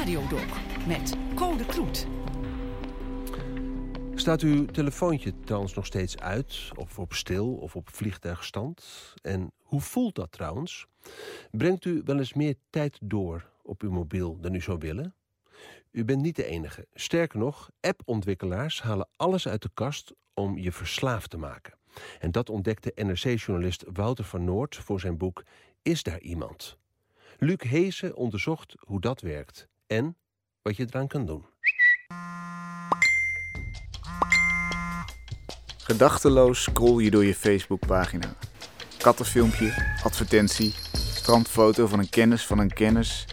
Radiodoc met Code Kloet. Staat uw telefoontje trouwens nog steeds uit, of op stil, of op vliegtuigstand? En hoe voelt dat trouwens? Brengt u wel eens meer tijd door op uw mobiel dan u zou willen? U bent niet de enige. Sterker nog, appontwikkelaars halen alles uit de kast om je verslaafd te maken. En dat ontdekte NRC-journalist Wouter van Noord voor zijn boek Is daar iemand? Luc Heesen onderzocht hoe dat werkt en wat je eraan kan doen. Gedachteloos scroll je door je Facebookpagina. Kattenfilmpje, advertentie, strandfoto van een kennis van een kennis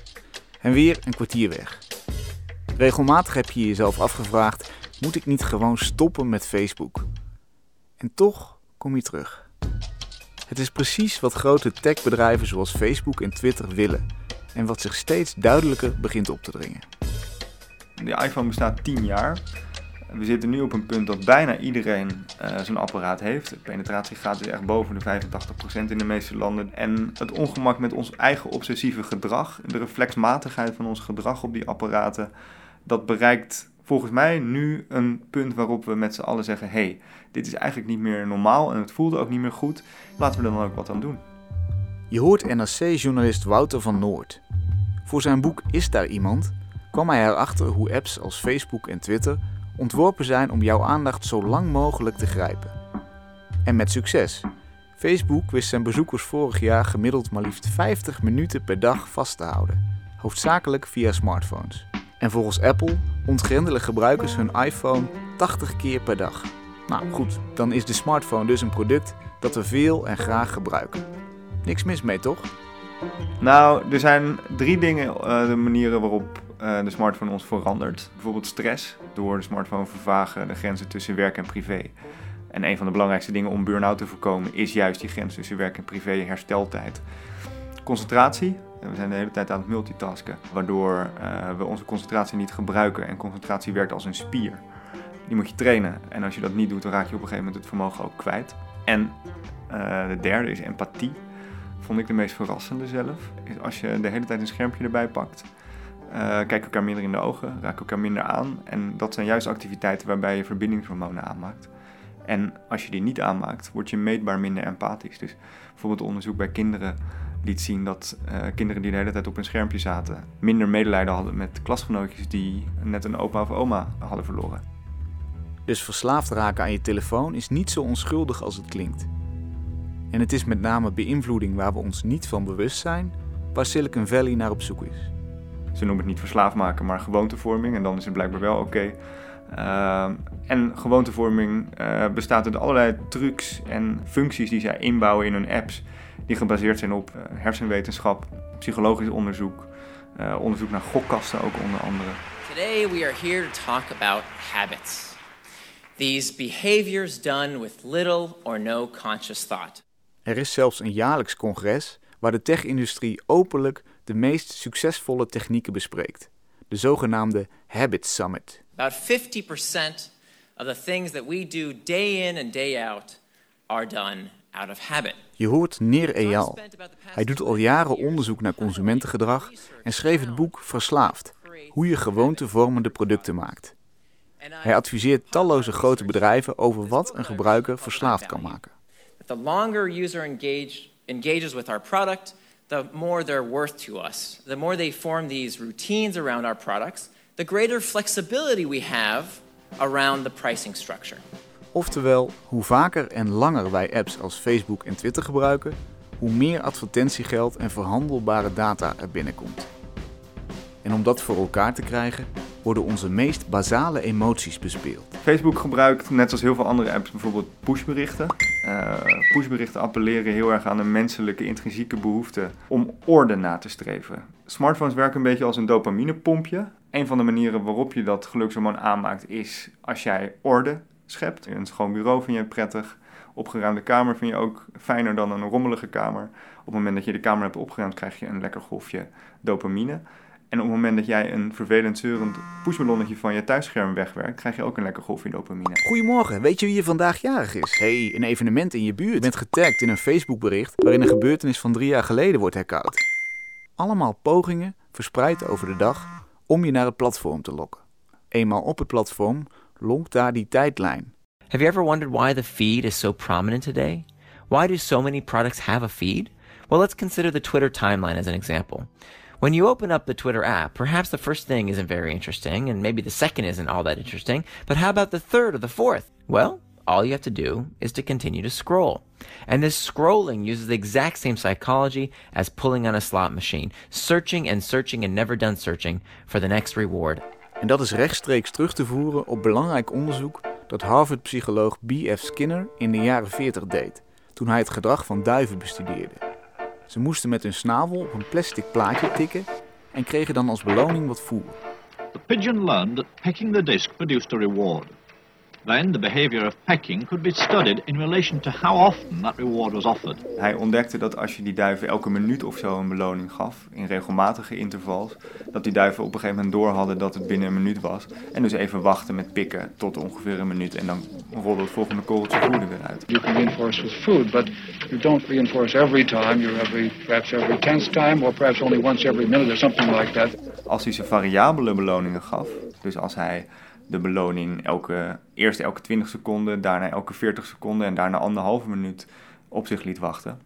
en weer een kwartier weg. Regelmatig heb je jezelf afgevraagd: moet ik niet gewoon stoppen met Facebook? En toch kom je terug. Het is precies wat grote techbedrijven zoals Facebook en Twitter willen en wat zich steeds duidelijker begint op te dringen. De iPhone bestaat 10 jaar. We zitten nu op een punt dat bijna iedereen uh, zo'n apparaat heeft. De penetratiegraad is echt boven de 85% in de meeste landen. En het ongemak met ons eigen obsessieve gedrag, de reflexmatigheid van ons gedrag op die apparaten, dat bereikt volgens mij nu een punt waarop we met z'n allen zeggen: hé, hey, dit is eigenlijk niet meer normaal en het voelt ook niet meer goed. Laten we er dan ook wat aan doen. Je hoort NRC-journalist Wouter van Noord. Voor zijn boek Is daar iemand? kwam hij erachter hoe apps als Facebook en Twitter ontworpen zijn om jouw aandacht zo lang mogelijk te grijpen. En met succes. Facebook wist zijn bezoekers vorig jaar gemiddeld maar liefst 50 minuten per dag vast te houden, hoofdzakelijk via smartphones. En volgens Apple ontgrendelen gebruikers hun iPhone 80 keer per dag. Nou goed, dan is de smartphone dus een product dat we veel en graag gebruiken. Niks mis mee, toch? Nou, er zijn drie dingen, uh, de manieren waarop uh, de smartphone ons verandert. Bijvoorbeeld stress. Door de smartphone vervagen de grenzen tussen werk en privé. En een van de belangrijkste dingen om burn-out te voorkomen is juist die grens tussen werk en privé, hersteltijd. Concentratie. We zijn de hele tijd aan het multitasken, waardoor uh, we onze concentratie niet gebruiken. En concentratie werkt als een spier. Die moet je trainen. En als je dat niet doet, dan raak je op een gegeven moment het vermogen ook kwijt. En de derde is empathie. Vond ik de meest verrassende zelf. Is als je de hele tijd een schermpje erbij pakt. Uh, kijk elkaar minder in de ogen, raak elkaar minder aan. En dat zijn juist activiteiten waarbij je verbindingshormonen aanmaakt. En als je die niet aanmaakt, word je meetbaar minder empathisch. Dus bijvoorbeeld onderzoek bij kinderen liet zien dat uh, kinderen die de hele tijd op een schermpje zaten, minder medelijden hadden met klasgenootjes die net een opa of oma hadden verloren. Dus verslaafd raken aan je telefoon is niet zo onschuldig als het klinkt. En het is met name beïnvloeding waar we ons niet van bewust zijn, waar Silicon Valley naar op zoek is. Ze noemen het niet verslaafd maken, maar gewoontevorming. En dan is het blijkbaar wel oké. Okay. Uh, en gewoontevorming uh, bestaat uit allerlei trucs en functies die zij inbouwen in hun apps. Die gebaseerd zijn op uh, hersenwetenschap, psychologisch onderzoek, onderzoek naar gokkasten ook onder andere. Today we are here to talk about habits. These behaviors done with little or no conscious thought. Er is zelfs een jaarlijks congres waar de tech-industrie openlijk de meest succesvolle technieken bespreekt. De zogenaamde Habit Summit. About 50% of the things that we do day in and day out are done out of habit. Je hoort Neer Eyal. Hij doet al jaren onderzoek naar consumentengedrag en schreef het boek Verslaafd: hoe je gewoontevormende producten maakt. Hij adviseert talloze grote bedrijven over wat een gebruiker verslaafd kan maken. The longer a user engage, engages with our product, the more they're worth to us. The more they form these routines around our products, the greater flexibility we have around the pricing structure. Oftewel, hoe vaker en langer wij apps als Facebook en Twitter gebruiken, hoe meer advertentiegeld en verhandelbare data er binnenkomt. En om dat voor elkaar te krijgen, worden onze meest basale emoties bespeeld. Facebook gebruikt, net als heel veel andere apps, bijvoorbeeld pushberichten. Uh, pushberichten appelleren heel erg aan een menselijke intrinsieke behoefte om orde na te streven. Smartphones werken een beetje als een dopaminepompje. Een van de manieren waarop je dat gelukshormoon aanmaakt is als jij orde schept. Een schoon bureau vind je prettig. Opgeruimde kamer vind je ook fijner dan een rommelige kamer. Op het moment dat je de kamer hebt opgeruimd, krijg je een lekker golfje dopamine. En op het moment dat jij een vervelend zeurend pushballonnetje van je thuisscherm wegwerkt, krijg je ook een lekker golfje dopamine. Goedemorgen, weet je wie je vandaag jarig is? hey, een evenement in je buurt. Je bent getagd in een Facebookbericht waarin een gebeurtenis van drie jaar geleden wordt herkoud. Allemaal pogingen, verspreid over de dag, om je naar het platform te lokken. Eenmaal op het platform lonkt daar die tijdlijn. Have you ever wondered why the feed is so prominent today? Why do so many products have a feed? Well, let's consider the Twitter timeline as an example. When you open up the Twitter app, perhaps the first thing isn't very interesting, and maybe the second isn't all that interesting, but how about the third or the fourth? Well, all you have to do is to continue to scroll. And this scrolling uses the exact same psychology as pulling on a slot machine, searching and searching and never done searching for the next reward. En dat is rechtstreeks terug te voeren op belangrijk onderzoek dat Harvard-psycholoog B.F. Skinner in de jaren 40 deed, toen hij het gedrag van duiven bestudeerde. Ze moesten met hun snavel op een plastic plaatje tikken en kregen dan als beloning wat voer. The pigeon learned that pecking the disc produced a reward. Then the behavior of pecking could be studied in relation to how often that reward was offered. Hij ontdekte dat als je die duiven elke minuut of zo een beloning gaf, in regelmatige intervals, dat die duiven op een gegeven moment door hadden dat het binnen een minuut was. En dus even wachten met pikken tot ongeveer een minuut en dan rolde het volgende korreltje voer weer uit. You can reinforce with food, but you don't reinforce every time. You're every, perhaps every tenth time, or perhaps only once every minute, or something like that. Als hij ze variabele beloningen gaf, dus als hij de beloning elke, eerst elke 20 seconden, daarna elke 40 seconden en daarna anderhalve minuut op zich liet wachten.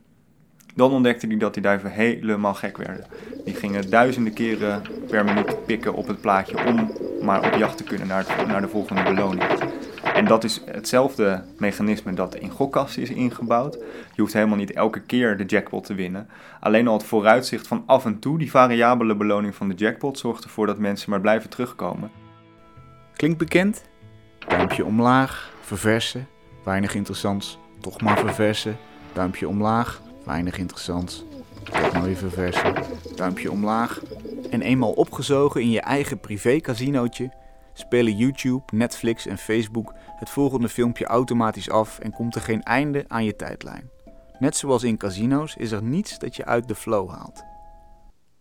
Dan ontdekte hij dat die duiven helemaal gek werden. Die gingen duizenden keren per minuut pikken op het plaatje om maar op jacht te kunnen naar, naar de volgende beloning. En dat is hetzelfde mechanisme dat in gokkasten is ingebouwd. Je hoeft helemaal niet elke keer de jackpot te winnen. Alleen al het vooruitzicht van af en toe, die variabele beloning van de jackpot, zorgt ervoor dat mensen maar blijven terugkomen. Klinkt bekend? Duimpje omlaag, verversen, weinig interessants, toch maar verversen. Duimpje omlaag, weinig interessants, toch maar weer verversen. Duimpje omlaag. En eenmaal opgezogen in je eigen privé-casinootje, spelen YouTube, Netflix en Facebook het volgende filmpje automatisch af en komt er geen einde aan je tijdlijn. Net zoals in casino's is er niets dat je uit de flow haalt.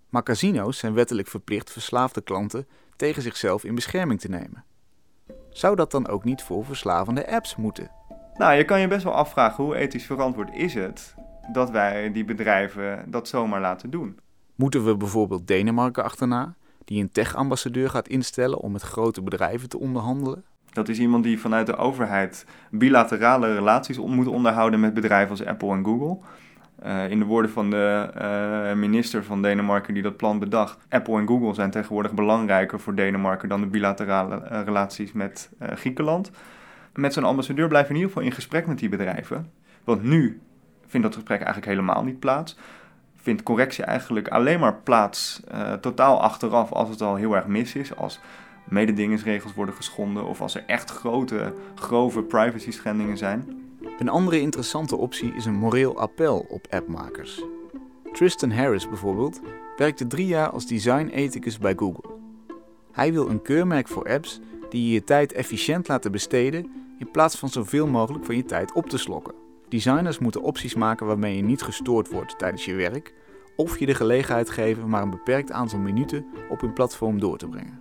Maar casino's zijn wettelijk verplicht verslaafde klanten tegen zichzelf in bescherming te nemen. Zou dat dan ook niet voor verslavende apps moeten? Nou, je kan je best wel afvragen hoe ethisch verantwoord is het dat wij die bedrijven dat zomaar laten doen. Moeten we bijvoorbeeld Denemarken achterna, die een tech-ambassadeur gaat instellen om met grote bedrijven te onderhandelen? Dat is iemand die vanuit de overheid bilaterale relaties moet onderhouden met bedrijven als Apple en Google. Uh, in de woorden van de uh, minister van Denemarken die dat plan bedacht. Apple en Google zijn tegenwoordig belangrijker voor Denemarken dan de bilaterale uh, relaties met Griekenland. Met zo'n ambassadeur we in ieder geval in gesprek met die bedrijven. Want nu vindt dat gesprek eigenlijk helemaal niet plaats. Vindt correctie eigenlijk alleen maar plaats totaal achteraf als het al heel erg mis is. Als mededingingsregels worden geschonden of als er echt grote, grove privacy schendingen zijn. Een andere interessante optie is een moreel appel op appmakers. Tristan Harris bijvoorbeeld werkte drie jaar als design-ethicus bij Google. Hij wil een keurmerk voor apps die je je tijd efficiënt laten besteden in plaats van zoveel mogelijk van je tijd op te slokken. Designers moeten opties maken waarmee je niet gestoord wordt tijdens je werk of je de gelegenheid geven maar een beperkt aantal minuten op hun platform door te brengen.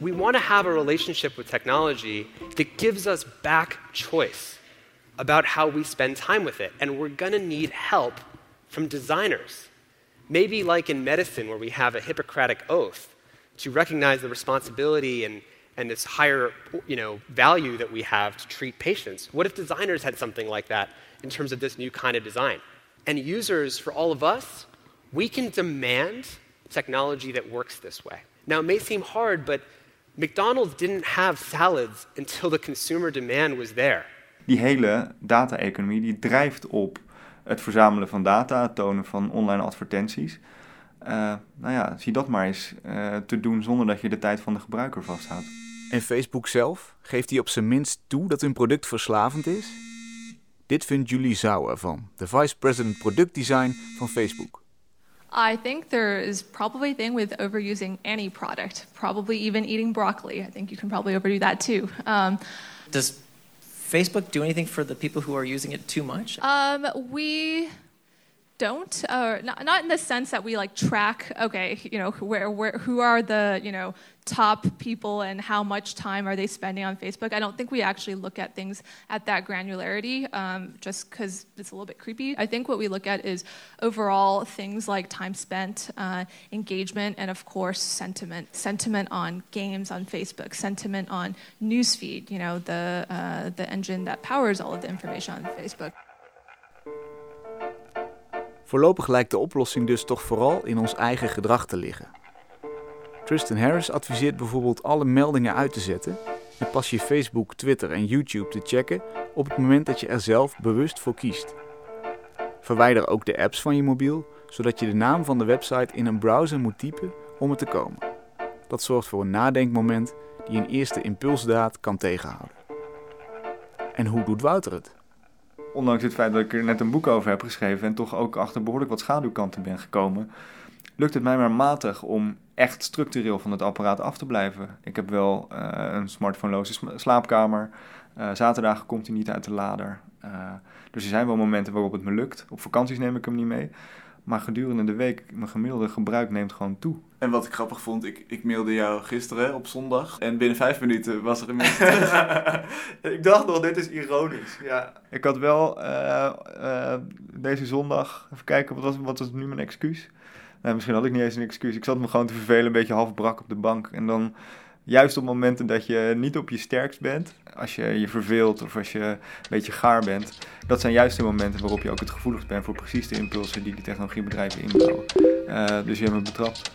We want to have a relationship with technology that gives us back choice. About how we spend time with it. And we're going to need help from designers. Maybe like in medicine, where we have a Hippocratic oath to recognize the responsibility and, and this higher you know, value that we have to treat patients. What if designers had something like that in terms of this new kind of design? And users, for all of us, we can demand technology that works this way. Now, it may seem hard, but McDonald's didn't have salads until the consumer demand was there. Die hele data-economie die drijft op het verzamelen van data, het tonen van online advertenties. Uh, nou ja, zie dat maar eens uh, te doen zonder dat je de tijd van de gebruiker vasthoudt. En Facebook zelf? Geeft hij op zijn minst toe dat hun product verslavend is? Dit vindt Julie Zhao ervan, de Vice President Product Design van Facebook. I think there is probably a thing with overusing any product, probably even eating broccoli. I think you can probably overdo that too. Um, Does Facebook do anything for the people who are using it too much? Um, we don't, uh, not, not in the sense that we like track, okay, you know, where, where, who are the, you know, top people and how much time are they spending on Facebook. I don't think we actually look at things at that granularity um, just because it's a little bit creepy. I think what we look at is overall things like time spent, uh, engagement, and of course, sentiment. Sentiment on games on Facebook, sentiment on newsfeed, you know, the, uh, the engine that powers all of the information on Facebook. Voorlopig lijkt de oplossing dus toch vooral in ons eigen gedrag te liggen. Tristan Harris adviseert bijvoorbeeld alle meldingen uit te zetten en pas je Facebook, Twitter en YouTube te checken op het moment dat je er zelf bewust voor kiest. Verwijder ook de apps van je mobiel, zodat je de naam van de website in een browser moet typen om er te komen. Dat zorgt voor een nadenkmoment die een eerste impulsdaad kan tegenhouden. En hoe doet Wouter het? Ondanks het feit dat ik er net een boek over heb geschreven en toch ook achter behoorlijk wat schaduwkanten ben gekomen, lukt het mij maar matig om echt structureel van het apparaat af te blijven. Ik heb wel uh, een smartphoneloze slaapkamer. Uh, zaterdagen komt hij niet uit de lader. Uh, dus er zijn wel momenten waarop het me lukt. Op vakanties neem ik hem niet mee. Maar gedurende de week, mijn gemiddelde gebruik neemt gewoon toe. En wat ik grappig vond, ik, ik mailde jou gisteren op zondag. En binnen vijf minuten was er een mail. ik dacht nog, dit is ironisch. Ja. Ik had wel uh, uh, deze zondag, even kijken, wat was, wat was nu mijn excuus? Nou, misschien had ik niet eens een excuus. Ik zat me gewoon te vervelen, een beetje half brak op de bank. En dan juist op momenten dat je niet op je sterkst bent, als je je verveelt of als je een beetje gaar bent, dat zijn juist de momenten waarop je ook het gevoeligst bent voor precies de impulsen die die technologiebedrijven inbouwen. Uh, dus je hebt me betrapt.